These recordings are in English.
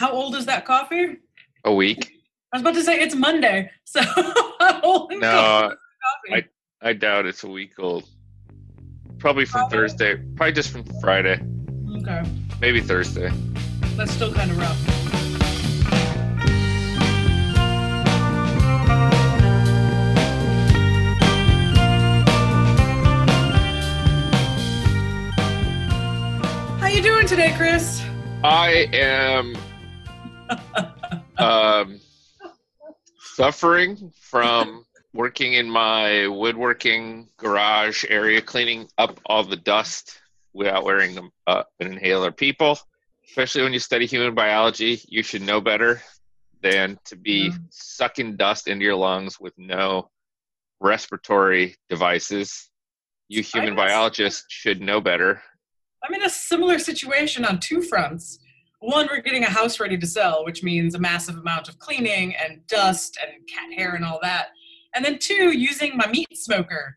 How old is that coffee? A week. I was about to say it's Monday. So how old is No, coffee? I doubt it's a week old. Probably from Probably. Thursday. Probably just from Friday. Okay. Maybe Thursday. That's still kind of rough. How are you doing today, Chris? I am um, suffering from working in my woodworking garage area, cleaning up all the dust without wearing um, uh, an inhaler. People, especially when you study human biology, you should know better than to be sucking dust into your lungs with no respiratory devices. You human biologists should know better. I'm in a similar situation on two fronts. One, we're getting a house ready to sell, which means a massive amount of cleaning and dust and cat hair and all that. And then two, using my meat smoker.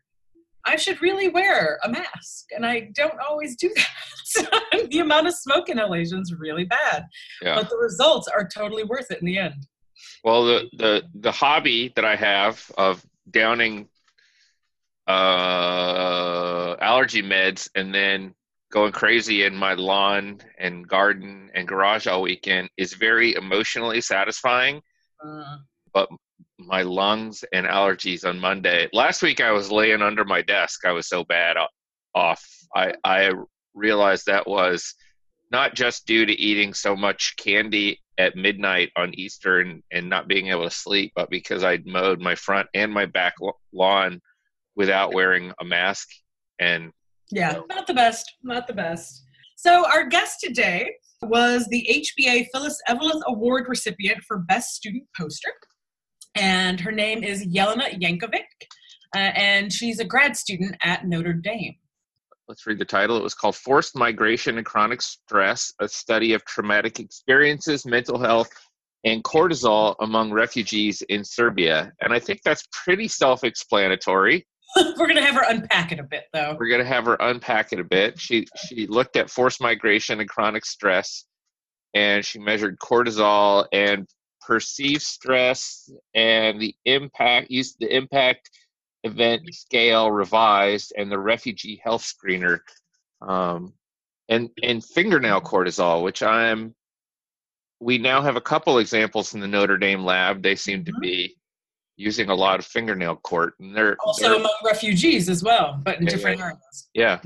I should really wear a mask, and I don't always do that. the amount of smoke inhalation is really bad, Yeah. but the results are totally worth it in the end. Well, the the the hobby that I have of downing uh, allergy meds and then going crazy in my lawn and garden and garage all weekend is very emotionally satisfying. Uh, But my lungs and allergies on Monday. Last week I was laying under my desk. I was so bad off. I I realized that was not just due to eating so much candy at midnight on Easter and, and not being able to sleep, but because I'd mowed my front and my back lawn without wearing a mask. And Yeah, So- not the best, not the best. So our guest today was the HBA Phyllis Eveleth Award recipient for Best Student Poster, and her name is Yelena Yankovic, uh, and she's a grad student at Notre Dame. let's read the title. It was called Forced Migration and Chronic Stress, a study of traumatic experiences, mental health, and cortisol among refugees in Serbia. And I think that's pretty self explanatory. We're gonna have her unpack it a bit, though. We're going to have her unpack it a bit. She, she looked at forced migration and chronic stress, and she measured cortisol and perceived stress and the impact, used the impact event scale revised and the refugee health screener um, and and fingernail cortisol which i'm we now have a couple examples in the notre dame lab they seem to Mhm. be using a lot of fingernail cort and they're, Also they're among refugees as well, but in Yeah, different yeah. areas. yeah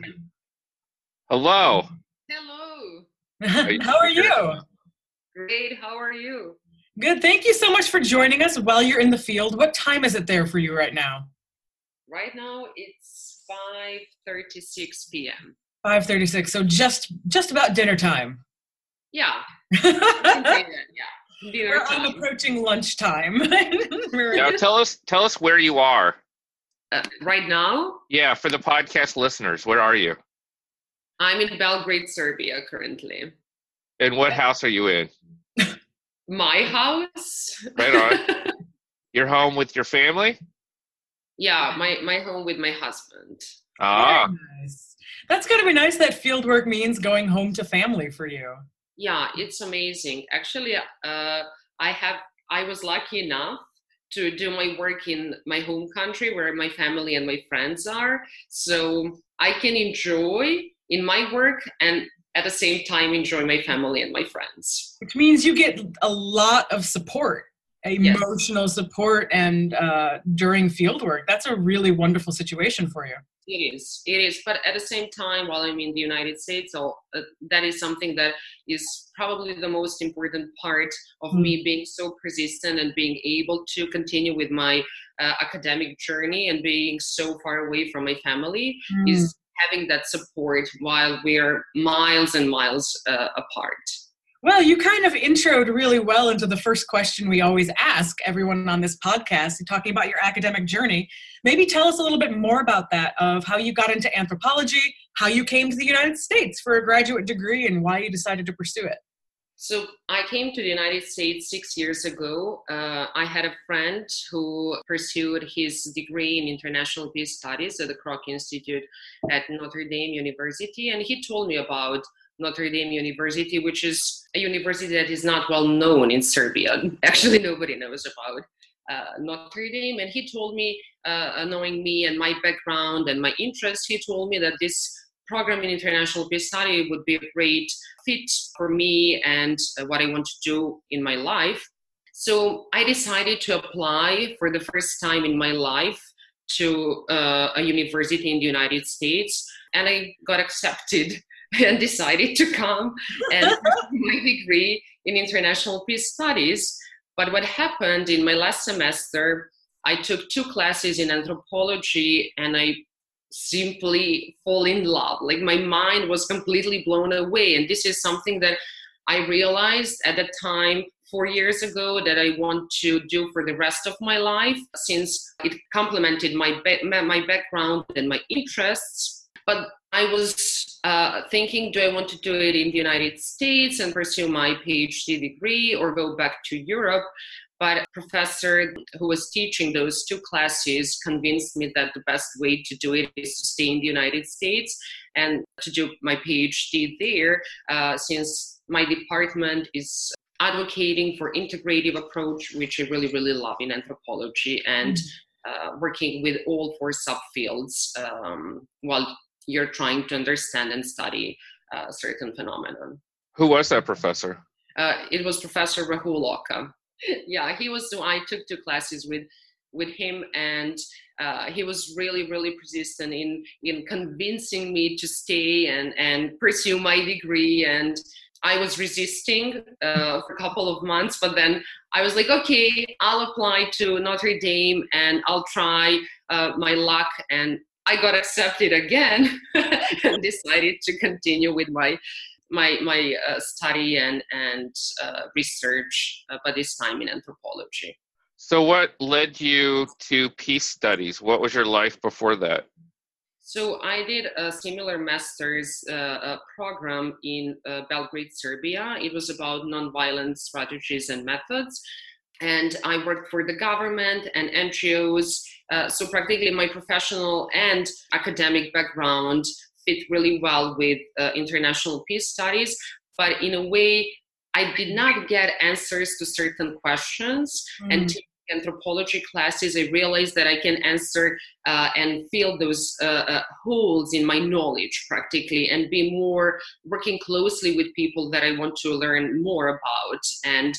hello Hello. How are you? Great. How are you? Good. Thank you so much for joining us while you're in the field. What time is it there for you right now? Right now it's 5:36 p.m. 5:36. So just just about dinner time. Yeah. you can say that, yeah. Dinner We're on approaching lunchtime. We're- now tell us tell us where you are Uh, right now yeah for the podcast listeners where are you I'm in Belgrade, Serbia currently. and what house are you in My house. Right on. you're home with your family yeah, my my home with my husband. ah Very nice. That's got to be nice that field work means going home to family for you. Yeah, it's amazing. Actually, uh, I have I was lucky enough to do my work in my home country where my family and my friends are. So I can enjoy in my work and at the same time enjoy my family and my friends. Which means you get a lot of support, Yes. emotional support, and uh, during field work. That's a really wonderful situation for you. It is, it is. But at the same time, while I'm in the United States, so, uh, that is something that is probably the most important part of Mm. me being so persistent and being able to continue with my uh, academic journey and being so far away from my family Hmm. is having that support while we're miles and miles uh, apart. Well, you kind of introed really well into the first question we always ask everyone on this podcast, talking about your academic journey. Maybe tell us a little bit more about that of how you got into anthropology, how you came to the United States for a graduate degree, and why you decided to pursue it. So I came to the United States six years ago. Uh, I had a friend who pursued his degree in international peace studies at the Kroc Institute at Notre Dame University, and he told me about Notre Dame University, which is a university that is not well known in Serbia. Actually, nobody knows about uh, Notre Dame. And he told me, uh, knowing me and my background and my interests, he told me that this program in international peace study would be a great fit for me and uh, what I want to do in my life. So I decided to apply for the first time in my life to uh, a university in the United States, and I got accepted and decided to come and my degree in international peace studies. But what happened in my last semester, I took two classes in anthropology and I simply fall in love. Like my mind was completely blown away. And this is something that I realized at the time four years ago that I want to do for the rest of my life since it complemented my, my background and my interests. But I was uh, thinking, do I want to do it in the United States and pursue my PhD degree or go back to Europe? But a professor who was teaching those two classes convinced me that the best way to do it is to stay in the United States and to do my PhD there, uh, since my department is advocating for integrative approach, which I really, really love in anthropology, and mm-hmm. uh, working with all four subfields um, while you're trying to understand and study a uh, certain phenomenon. Who was that professor? Uh, it was Professor Rahul Oka. yeah, he was. So I took two classes with with him, and uh, he was really, really persistent in in convincing me to stay and and pursue my degree and I was resisting uh, for a couple of months, but then I was like, okay, I'll apply to Notre Dame and I'll try uh, my luck. And I got accepted again and decided to continue with my my my uh, study and and uh, research, uh, but this time in anthropology. So, what led you to peace studies? What was your life before that? So I did a similar master's uh, program in uh, Belgrade, Serbia. It was about nonviolent strategies and methods. And I worked for the government and NGOs. Uh, so practically my professional and academic background fit really well with uh, international peace studies. But in a way, I did not get answers to certain questions mm. and anthropology classes, I realized that I can answer uh, and fill those uh, uh, holes in my knowledge practically and be more working closely with people that I want to learn more about. And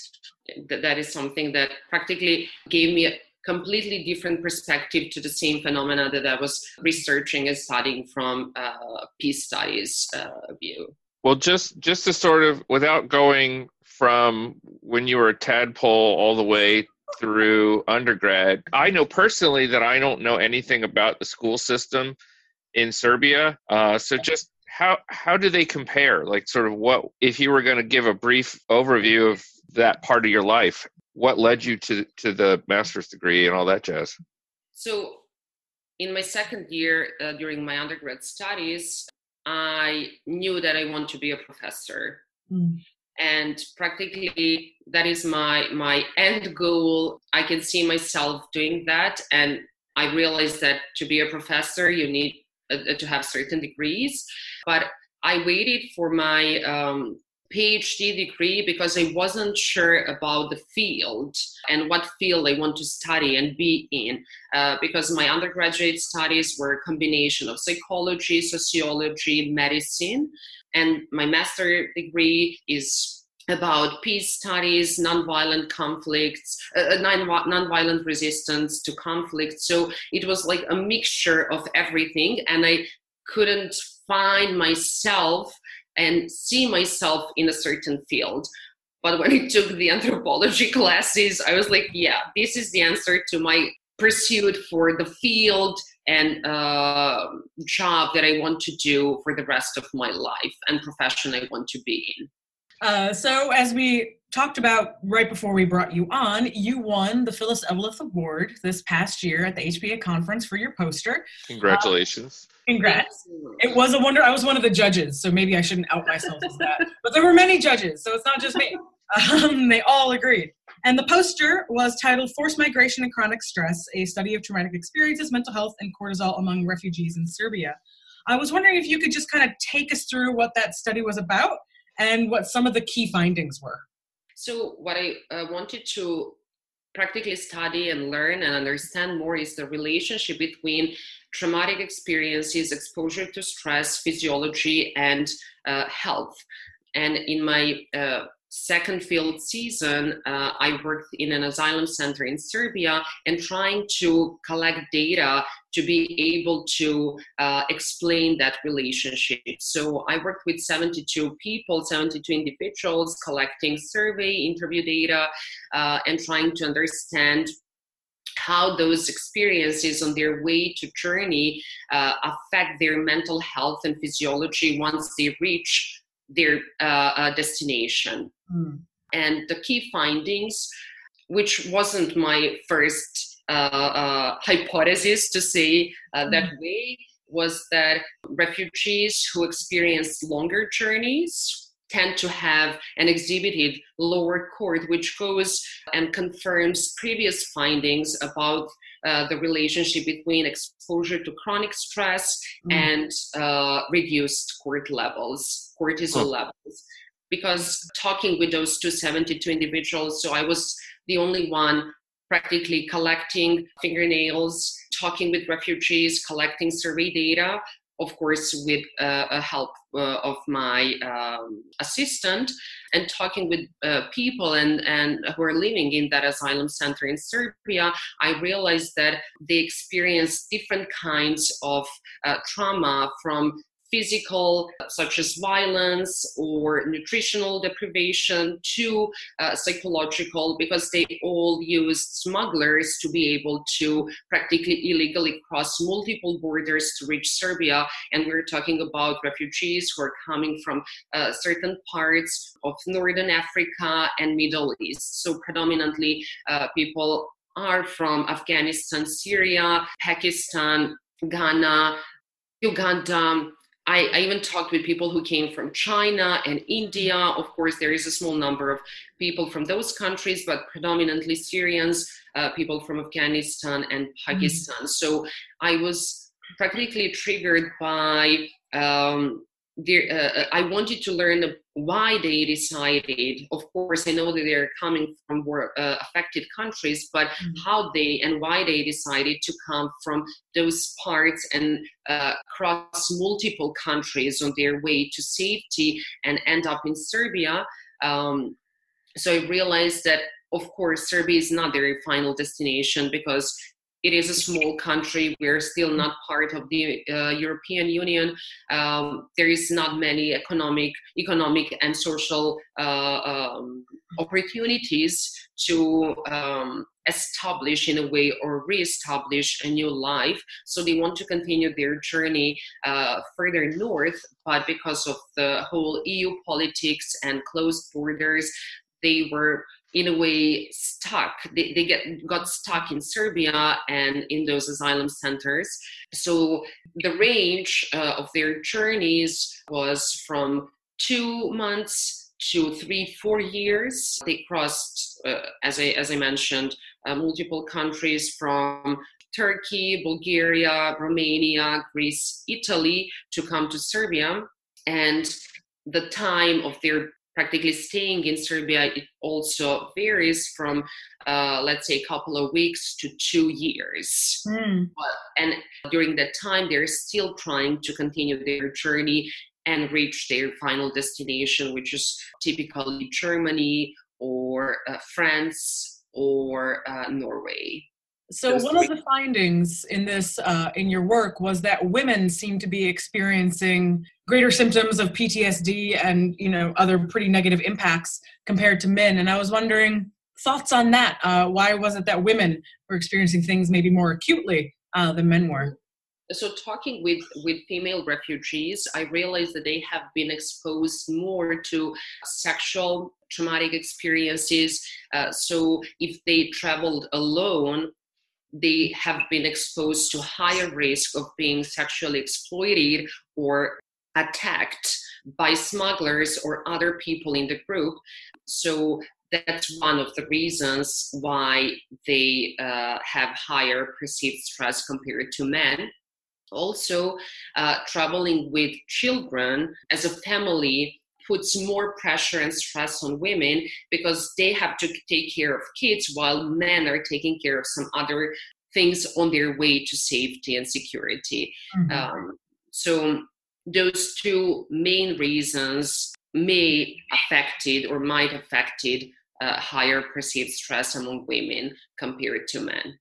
th- that is something that practically gave me a completely different perspective to the same phenomena that I was researching and studying from uh, peace studies uh, view. Well, just just to sort of without going from when you were a tadpole all the way through undergrad. I know personally that I don't know anything about the school system in Serbia. Uh, so just how how do they compare? Like, sort of what if you were going to give a brief overview of that part of your life? What led you to to the master's degree and all that jazz? So, in my second year uh, during my undergrad studies, I knew that I want to be a professor. Mm and practically that is my my end goal. I can see myself doing that. And i realized that to be a professor you need uh, to have certain degrees. But i waited for my um, phd degree because i wasn't sure about the field and what field i want to study and be in uh, because my undergraduate studies were a combination of psychology sociology medicine and my master degree is about peace studies, nonviolent conflicts, uh, uh nonviolent resistance to conflict. So it was like a mixture of everything, and I couldn't find myself and see myself in a certain field. But when I took the anthropology classes, I was like, yeah, this is the answer to my pursuit for the field and uh, job that I want to do for the rest of my life and profession I want to be in. Uh, so, as we talked about right before we brought you on, you won the Phyllis Eveleth Award this past year at the HBA conference for your poster. Congratulations. Uh, congrats. It was a wonder. I was one of the judges, so maybe I shouldn't out myself as that. But there were many judges, so it's not just me. Um, they all agreed. And the poster was titled Forced Migration and Chronic Stress A Study of Traumatic Experiences, Mental Health, and Cortisol Among Refugees in Serbia. I was wondering if you could just kind of take us through what that study was about and what some of the key findings were. So, what I uh, wanted to practically study and learn and understand more is the relationship between traumatic experiences, exposure to stress, physiology, and uh, health. And in my uh, second field season, uh, I worked in an asylum center in Serbia and trying to collect data to be able to uh, explain that relationship. So I worked with 72 people, 72 individuals, collecting survey, interview data, uh, and trying to understand how those experiences on their way to journey uh, affect their mental health and physiology once they reach their uh, uh, destination. Mm. And the key findings, which wasn't my first uh, uh, hypothesis to say mm. that way, was that refugees who experience longer journeys tend to have an exhibited lower cort, which goes and confirms previous findings about uh, the relationship between exposure to chronic stress mm. and uh, reduced cort levels, cortisol oh. levels. Because talking with those 272 individuals, so I was the only one practically collecting fingernails, talking with refugees, collecting survey data, of course, with uh, a help uh, of my um, assistant, and talking with uh, people and, and who are living in that asylum center in Serbia, I realized that they experience different kinds of uh, trauma from physical, such as violence or nutritional deprivation, to uh, psychological, because they all used smugglers to be able to practically illegally cross multiple borders to reach Serbia. And we're talking about refugees who are coming from uh, certain parts of Northern Africa and Middle East. So, predominantly, uh, people are from Afghanistan, Syria, Pakistan, Ghana, Uganda, I, I, even talked with people who came from China and India. Of course, there is a small number of people from those countries, but predominantly Syrians, uh, people from Afghanistan and mm-hmm. Pakistan. Mm-hmm. So I was practically triggered by um, uh, uh, I wanted to learn why they decided. Of course, I know that they're coming from war, uh, affected countries, but mm-hmm. how they and why they decided to come from those parts and uh, cross multiple countries on their way to safety and end up in Serbia. Um, so I realized that, of course, Serbia is not their final destination because it is a small country. We're still not part of the uh, European Union. Um, there is not many economic, economic and social uh, um, opportunities to um, establish in a way or re-establish a new life. So they want to continue their journey uh, further north, but because of the whole EU politics and closed borders, they were in a way stuck. They, they get got stuck in serbia and in those asylum centers. So the range uh, of their journeys was from two months to three four years. They crossed uh, as i as i mentioned uh, multiple countries from turkey bulgaria romania greece italy to come to serbia. And the time of their practically staying in Serbia, it also varies from, uh, let's say, a couple of weeks to two years. Mm. and during that time, they're still trying to continue their journey and reach their final destination, which is typically Germany or uh, France or uh, Norway. So one of the findings in this uh, in your work was that women seem to be experiencing greater symptoms of PTSD and you know other pretty negative impacts compared to men. And I was wondering thoughts on that. Uh, why was it that women were experiencing things maybe more acutely uh, than men were? So talking with with female refugees, I realized that they have been exposed more to sexual traumatic experiences. Uh, so if they traveled alone, they have been exposed to higher risk of being sexually exploited or attacked by smugglers or other people in the group. So that's one of the reasons why they uh, have higher perceived stress compared to men. Also, uh, traveling with children as a family puts more pressure and stress on women because they have to take care of kids while men are taking care of some other things on their way to safety and security. Mm-hmm. Um, so those two main reasons may affected or might affected uh, higher perceived stress among women compared to men.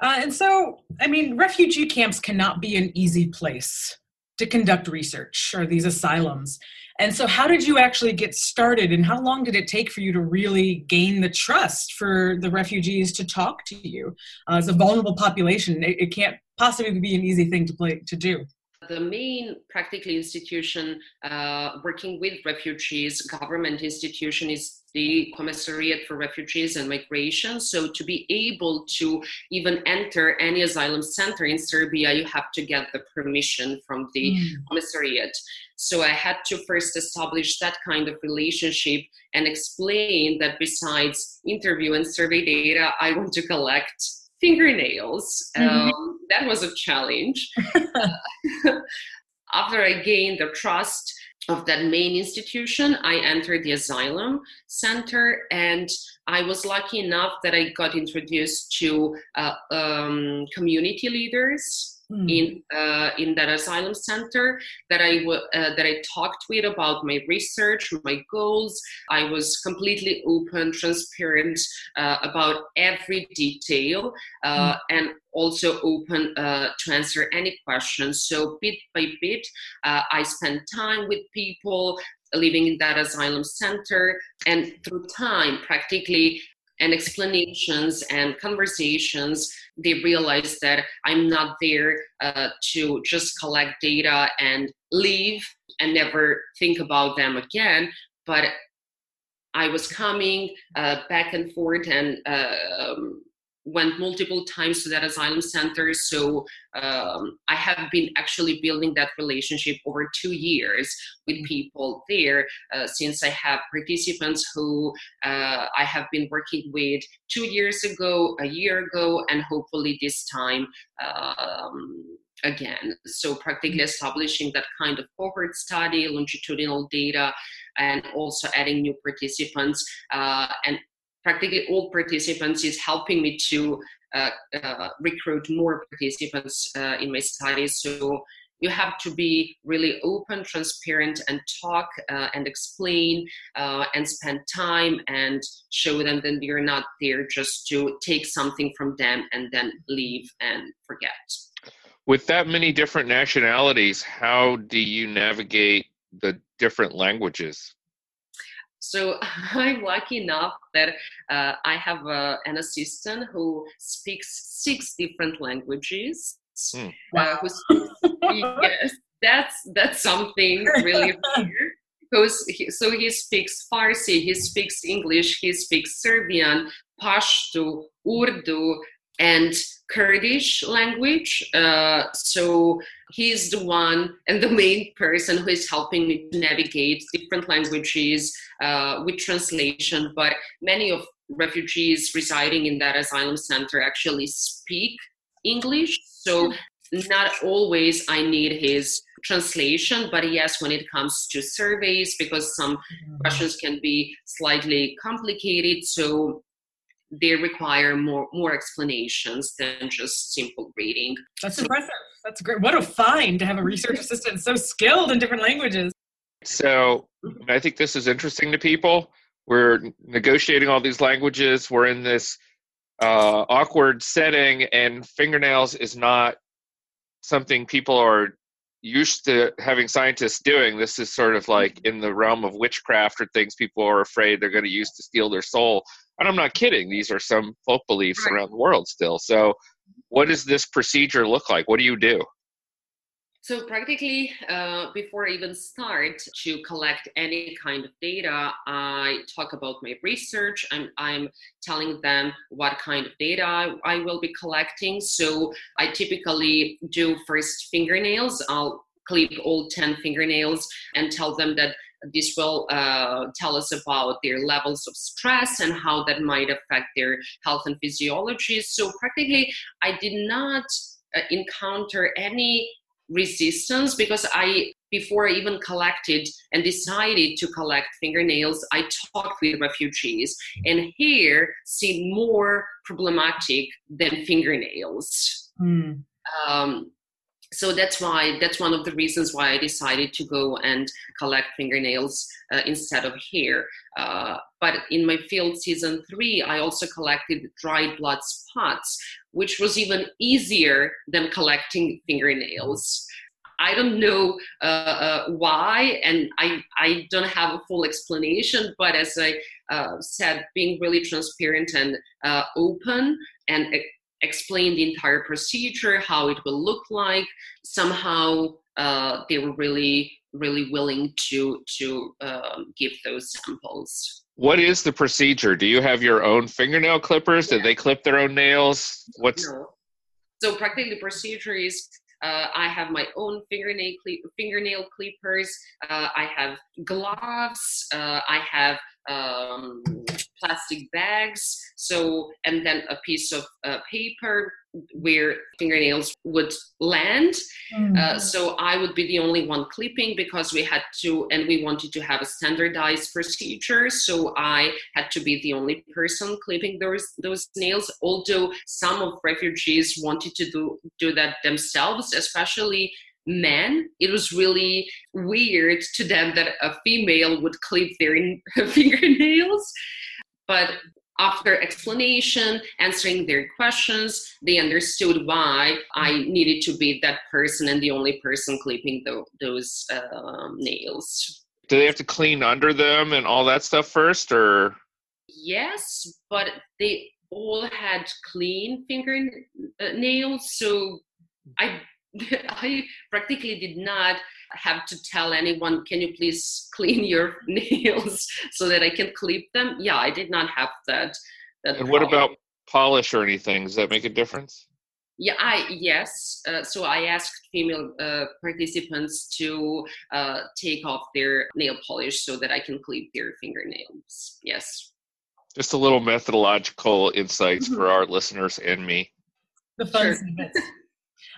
Uh, and so, I mean, refugee camps cannot be an easy place to conduct research or these asylums. And so, how did you actually get started, and how long did it take for you to really gain the trust for the refugees to talk to you? Uh, as a vulnerable population, it, it can't possibly be an easy thing to play to do the main practically institution uh, working with refugees, government institution is the Commissariat for Refugees and Migration. So to be able to even enter any asylum center in Serbia, you have to get the permission from the mm. Commissariat. So I had to first establish that kind of relationship and explain that besides interview and survey data, I want to collect fingernails. Mm-hmm. Um, that was a challenge. After I gained the trust of that main institution, I entered the asylum center, and I was lucky enough that I got introduced to uh, um, community leaders mm. in uh, in that asylum center that I w- uh, that I talked with about my research, my goals. I was completely open, transparent uh, about every detail, mm. and also open uh, to answer any questions. So bit by bit, uh, I spent time with people living in that asylum center, and through time, practically and explanations and conversations, they realize that I'm not there uh, to just collect data and leave and never think about them again, but I was coming uh, back and forth and uh, um, went multiple times to that asylum center. So um, I have been actually building that relationship over two years with mm-hmm. people there uh, since I have participants who uh, I have been working with two years ago, a year ago, and hopefully this time. Um, again so practically mm-hmm. establishing that kind of cohort study longitudinal data and also adding new participants uh, and practically all participants is helping me to uh, uh, recruit more participants uh, in my studies. So you have to be really open, transparent, and talk uh, and explain uh, and spend time and show them that you're not there just to take something from them and then leave and forget. With that many different nationalities, how do you navigate the different languages? So I'm lucky enough that uh, I have uh, an assistant who speaks six different languages. Mm. Uh, yes, that's that's something really weird. Because he, so he speaks Farsi, he speaks English, he speaks Serbian, Pashto, Urdu, and Kurdish language. Uh, so he's the one and the main person who is helping me to navigate different languages uh, with translation. But many of refugees residing in that asylum center actually speak English. So not always I need his translation, but yes, when it comes to surveys, because some mm-hmm. questions can be slightly complicated. So they require more more explanations than just simple reading. That's impressive. That's great. What a find to have a research assistant so skilled in different languages. So I think this is interesting to people. We're negotiating all these languages. We're in this uh, awkward setting, and fingernails is not something people are used to having scientists doing. This is sort of like in the realm of witchcraft or things people are afraid they're going to use to steal their soul and I'm not kidding. These are some folk beliefs right. around the world still. So, what does this procedure look like? What do you do? So practically, uh, before I even start to collect any kind of data, I talk about my research. I'm, I'm telling them what kind of data I, I will be collecting. So I typically do first fingernails. I'll clip all 10 fingernails and tell them that this will uh, tell us about their levels of stress and how that might affect their health and physiology. So, practically, I did not uh, encounter any resistance because I before I even collected and decided to collect fingernails, I talked with refugees, and here seemed more problematic than fingernails. Mm. Um, so that's why that's one of the reasons why I decided to go and collect fingernails uh, instead of hair. Uh, but in my field season three, I also collected dried blood spots, which was even easier than collecting fingernails. I don't know uh, uh, why, and I, I don't have a full explanation. But as I uh, said, being really transparent and uh, open and explain the entire procedure, how it will look like, somehow uh, they were really, really willing to to um, give those samples. What is the procedure? Do you have your own fingernail clippers? Did they clip their own nails? What's no. so practically the procedure is uh, I have my own fingernail fingernail clippers. Uh, I have gloves. Uh, I have um, plastic bags. So, and then a piece of uh, paper where fingernails would land. Mm-hmm. Uh, so I would be the only one clipping because we had to, and we wanted to have a standardized procedure. So I had to be the only person clipping those those nails. Although some of refugees wanted to do do that themselves, especially men it was really weird to them that a female would clip their fingernails. But after explanation answering their questions they understood why i needed to be that person and the only person clipping the, those um, nails. Do they have to clean under them and all that stuff first or? Yes but they all had clean fingernails so i I practically did not have to tell anyone, can you please clean your nails so that I can clip them? Yeah, I did not have that. that and what about polish or anything? Does that make a difference? Yeah, I yes. Uh, so I asked female uh, participants to uh, take off their nail polish so that I can clip their fingernails. Yes. Just a little methodological insights for our listeners and me. The fun sure.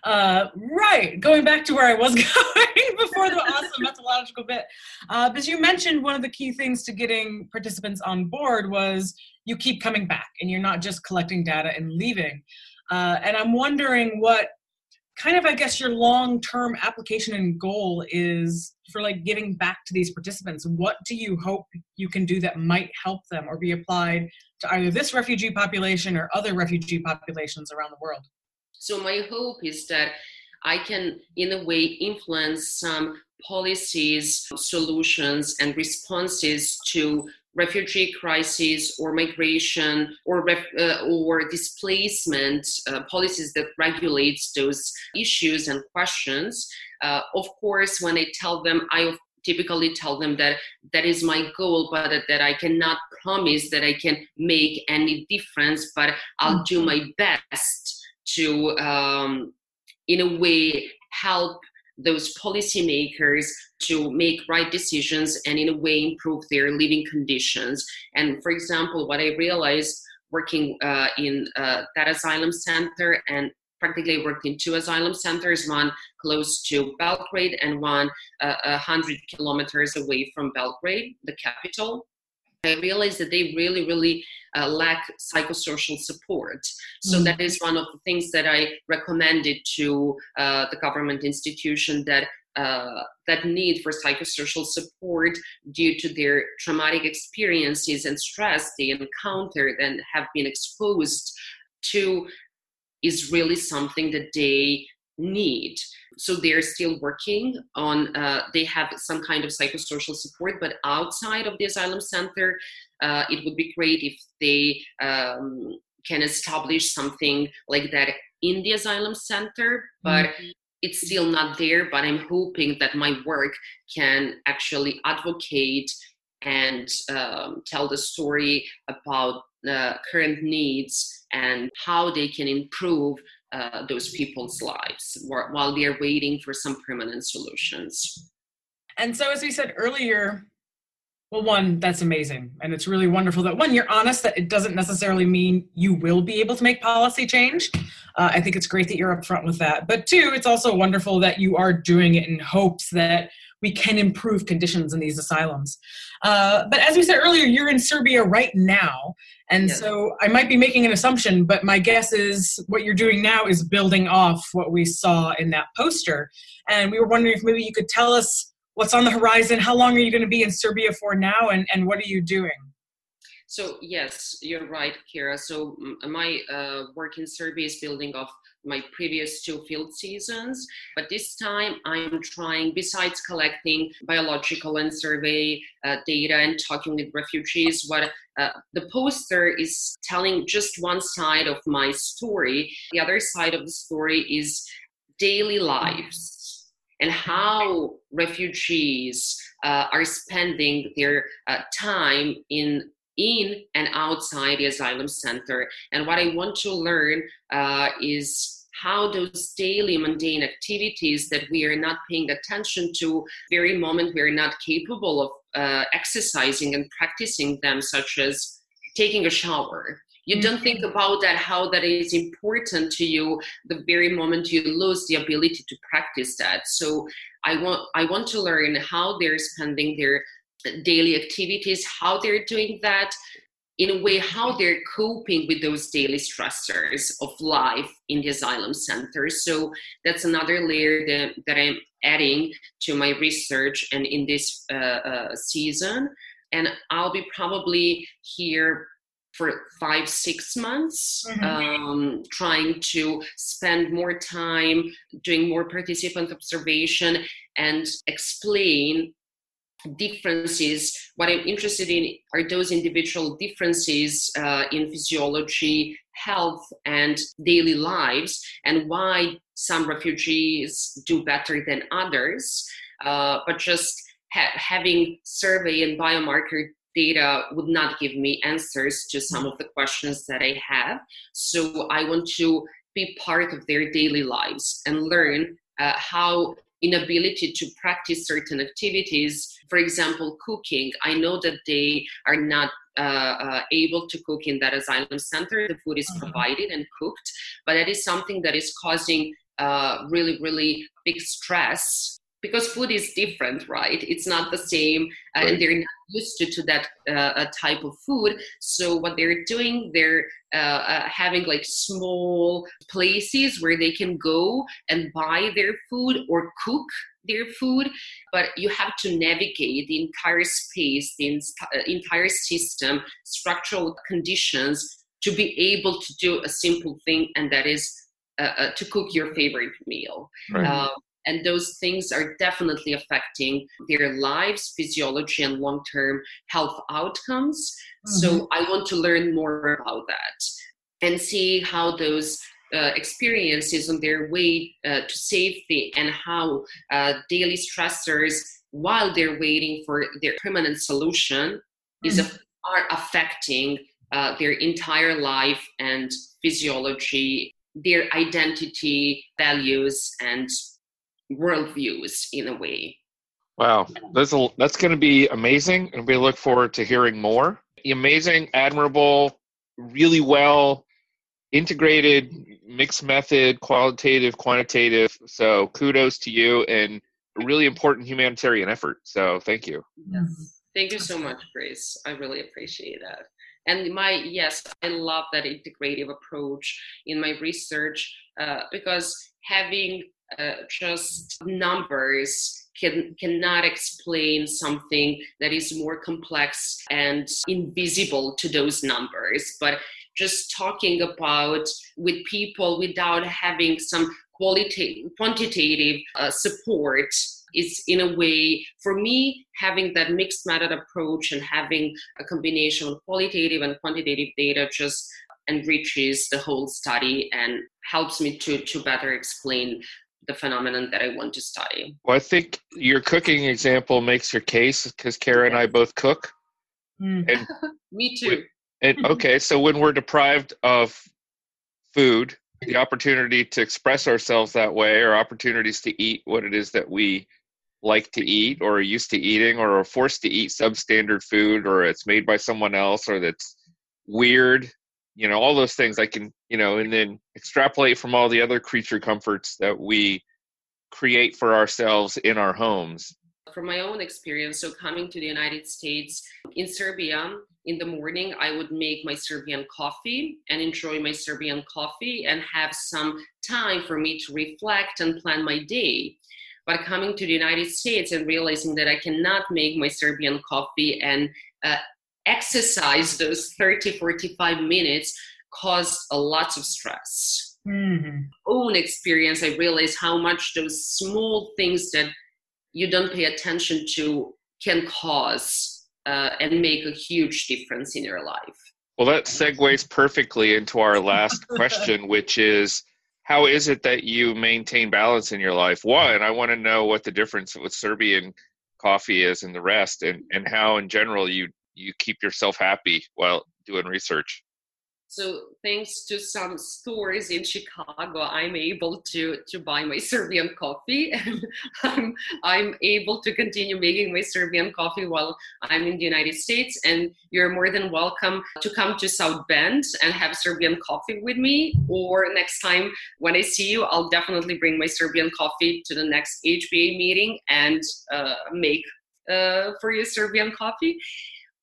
Uh, right, going back to where I was going before the awesome methodological bit, uh, because you mentioned one of the key things to getting participants on board was you keep coming back and you're not just collecting data and leaving. Uh, and I'm wondering what kind of, I guess, your long term application and goal is for like giving back to these participants. What do you hope you can do that might help them or be applied to either this refugee population or other refugee populations around the world? So my hope is that I can, in a way, influence some policies, solutions, and responses to refugee crises or migration or ref, uh, or displacement uh, policies that regulates those issues and questions. Uh, of course, when I tell them, I typically tell them that that is my goal, but that I cannot promise that I can make any difference, but I'll do my best to, um, in a way, help those policymakers to make right decisions and in a way improve their living conditions. And for example what i realized working uh, in uh, that asylum center and practically worked in two asylum centers one close to belgrade and one uh, 100 kilometers away from belgrade the capital i realized that they really really uh, lack psychosocial support. So mm. that is one of the things that I recommended to uh, the government institution that uh, that need for psychosocial support due to their traumatic experiences and stress they encountered and have been exposed to is really something that they need so they're still working on uh, they have some kind of psychosocial support but outside of the asylum center uh, it would be great if they um, can establish something like that in the asylum center but mm-hmm. it's still not there but i'm hoping that my work can actually advocate and um, tell the story about uh, current needs and how they can improve uh, those people's lives while they're waiting for some permanent solutions. And so, as we said earlier, well, one, that's amazing. And it's really wonderful that one, you're honest that it doesn't necessarily mean you will be able to make policy change. Uh, I think it's great that you're upfront with that. But two, it's also wonderful that you are doing it in hopes that we can improve conditions in these asylums. Uh, but as we said earlier, you're in Serbia right now. And yes. so I might be making an assumption, but my guess is what you're doing now is building off what we saw in that poster. And we were wondering if maybe you could tell us what's on the horizon, how long are you going to be in Serbia for now, and, and what are you doing? So yes, you're right, Kira. So my uh, work in Serbia is building off my previous two field seasons, but this time I'm trying, besides collecting biological and survey uh, data and talking with refugees, what uh, the poster is telling just one side of my story. The other side of the story is daily lives and how refugees uh, are spending their uh, time in in and outside the asylum center. And what I want to learn uh, is how those daily mundane activities that we are not paying attention to, very moment we are not capable of uh, exercising and practicing them, such as taking a shower. You don't think mm-hmm. about that, how that is important to you the very moment you lose the ability to practice that. So I want I want to learn how they're spending their daily activities, how they're doing that, in a way, how they're coping with those daily stressors of life in the asylum center. So that's another layer that, that I'm adding to my research and in this uh, uh, season. And I'll be probably here for five six months mm-hmm. um, trying to spend more time doing more participant observation and explain differences. What i'm interested in are those individual differences uh, in physiology health and daily lives and why some refugees do better than others. Uh, but just ha- having survey and biomarker data would not give me answers to some of the questions that i have. So i want to be part of their daily lives and learn uh, how inability to practice certain activities, for example, cooking. I know that they are not uh, uh, able to cook in that asylum center. The food is mm-hmm. provided and cooked, but that is something that is causing uh, really, really big stress because food is different, right? It's not the same, uh, right. and they're not used to, to that uh, type of food. So what they're doing, they're uh, uh, having like small places where they can go and buy their food or cook their food, but you have to navigate the entire space, the uh, entire system, structural conditions to be able to do a simple thing, and that is uh, to cook your favorite meal. Right. And those things are definitely affecting their lives physiology and long-term health outcomes mm-hmm. so i want to learn more about that and see how those uh, experiences on their way uh, to safety and how uh, daily stressors while they're waiting for their permanent solution mm-hmm. is a, are affecting uh, their entire life and physiology their identity values and worldviews in a way. Wow, that's a, that's going to be amazing, and we look forward to hearing more. Amazing, admirable, really well integrated, mixed method, qualitative, quantitative. So kudos to you, and a really important humanitarian effort. So thank you. Yes. Thank you so much, Grace. I really appreciate that. And my yes, I love that integrative approach in my research uh, because having uh, just numbers can cannot explain something that is more complex and invisible to those numbers. But just talking about with people without having some qualitative quantitative uh, support is in a way for me having that mixed method approach and having a combination of qualitative and quantitative data just enriches the whole study and helps me to to better explain the phenomenon that I want to study. Well, I think your cooking example makes your case because Kara and I both cook. Mm. And Me too. and okay, so when we're deprived of food, the opportunity to express ourselves that way, or opportunities to eat what it is that we like to eat, or are used to eating, or are forced to eat substandard food, or it's made by someone else, or that's weird, you know, all those things. I can you know, and then extrapolate from all the other creature comforts that we create for ourselves in our homes. From my own experience, so coming to the United States in Serbia, in the morning, I would make my Serbian coffee and enjoy my Serbian coffee and have some time for me to reflect and plan my day. But coming to the United States and realizing that I cannot make my Serbian coffee and uh, exercise those 30, 45 minutes caused a lot of stress. Mm-hmm. Own experience, I realized how much those small things that you don't pay attention to can cause uh, and make a huge difference in your life. Well, that segues perfectly into our last question, which is how is it that you maintain balance in your life? One, I want to know what the difference with Serbian coffee is and the rest, and, and how in general you you keep yourself happy while doing research. So thanks to some stores in Chicago, I'm able to to buy my Serbian coffee, and I'm I'm able to continue making my Serbian coffee while I'm in the United States. And you're more than welcome to come to South Bend and have Serbian coffee with me. Or next time when I see you, I'll definitely bring my Serbian coffee to the next HBA meeting and uh, make uh, for you Serbian coffee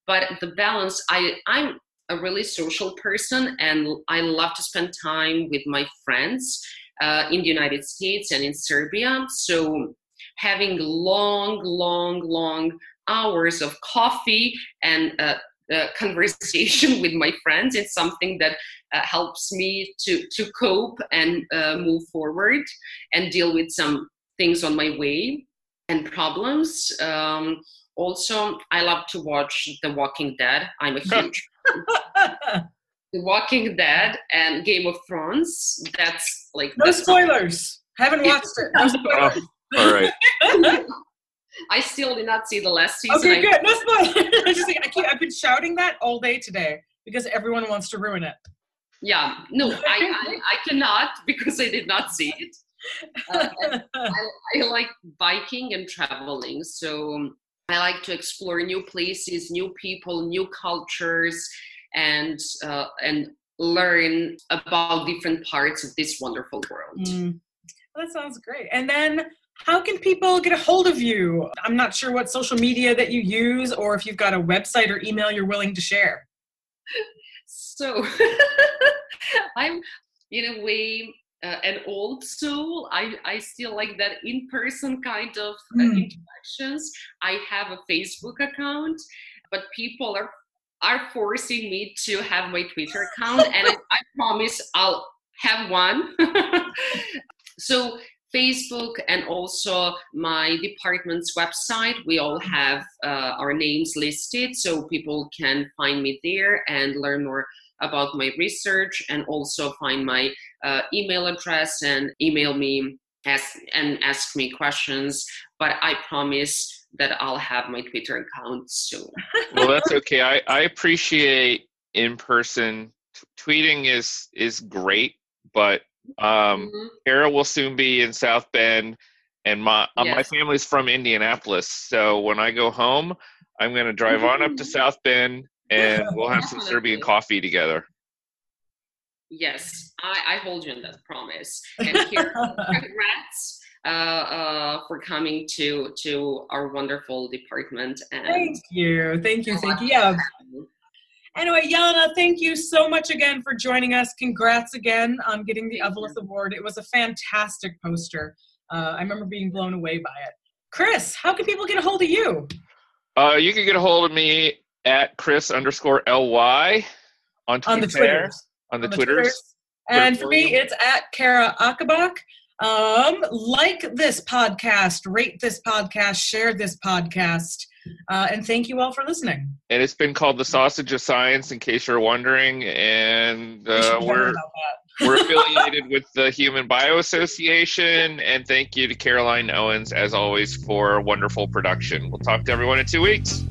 but the balance i i'm a really social person and I love to spend time with my friends uh, in the United States and in Serbia. So having long, long, long hours of coffee and uh, uh, conversation with my friends is something that uh, helps me to to cope and uh, move forward and deal with some things on my way and problems. Um, also, I love to watch The Walking Dead. I'm a huge The Walking Dead and Game of Thrones. That's like no spoilers. Haven't watched it. No spoilers. Oh, all right. I still did not see the last season. Okay, good. No spoilers. I just, I keep, I've been shouting that all day today because everyone wants to ruin it. Yeah, no, I, I, I cannot because I did not see it. Uh, I, I, like biking and traveling, so I like to explore new places, new people, new cultures, and uh, and learn about different parts of this wonderful world. Mm. Well, that sounds great. And then how can people get a hold of you? I'm not sure what social media that you use or if you've got a website or email you're willing to share. So I'm in a way uh, an old soul. I, I still like that in person kind of uh, mm. interactions. I have a Facebook account, but people are are forcing me to have my Twitter account, and I, I promise I'll have one. so Facebook and also my department's website. We all have uh, our names listed so people can find me there and learn more about my research and also find my uh, email address and email me ask, and ask me questions. But I promise that I'll have my Twitter account soon. well, that's okay. I, I appreciate in person t- tweeting is is great, but um, mm-hmm. Cara will soon be in South Bend, and my uh, my family's from Indianapolis. So when I go home, I'm going to drive mm-hmm. on up to. South Bend, and we'll have some Serbian coffee together. Yes, I, I hold you on that promise. And here, congrats uh, uh, for coming to to our wonderful department. And thank you, thank you, thank you. Yeah. Anyway, Yana, thank you so much again for joining us. Congrats again on getting the Eveleth Award. It was a fantastic poster. Uh, I remember being blown away by it. Chris, how can people get a hold of you? Uh, you can get a hold of me at Chris underscore ly on Twitter. On the Twitters. On the, on the Twitters. Twitters. And for me, it's at Cara Ocobock. Um, like this podcast, rate this podcast, share this podcast, uh, and thank you all for listening. And it's been called the Sausage of Science, in case you're wondering. And uh, we're we're affiliated with the Human Bio Association. And thank you to Caroline Owens, as always, for wonderful production. We'll talk to everyone in two weeks.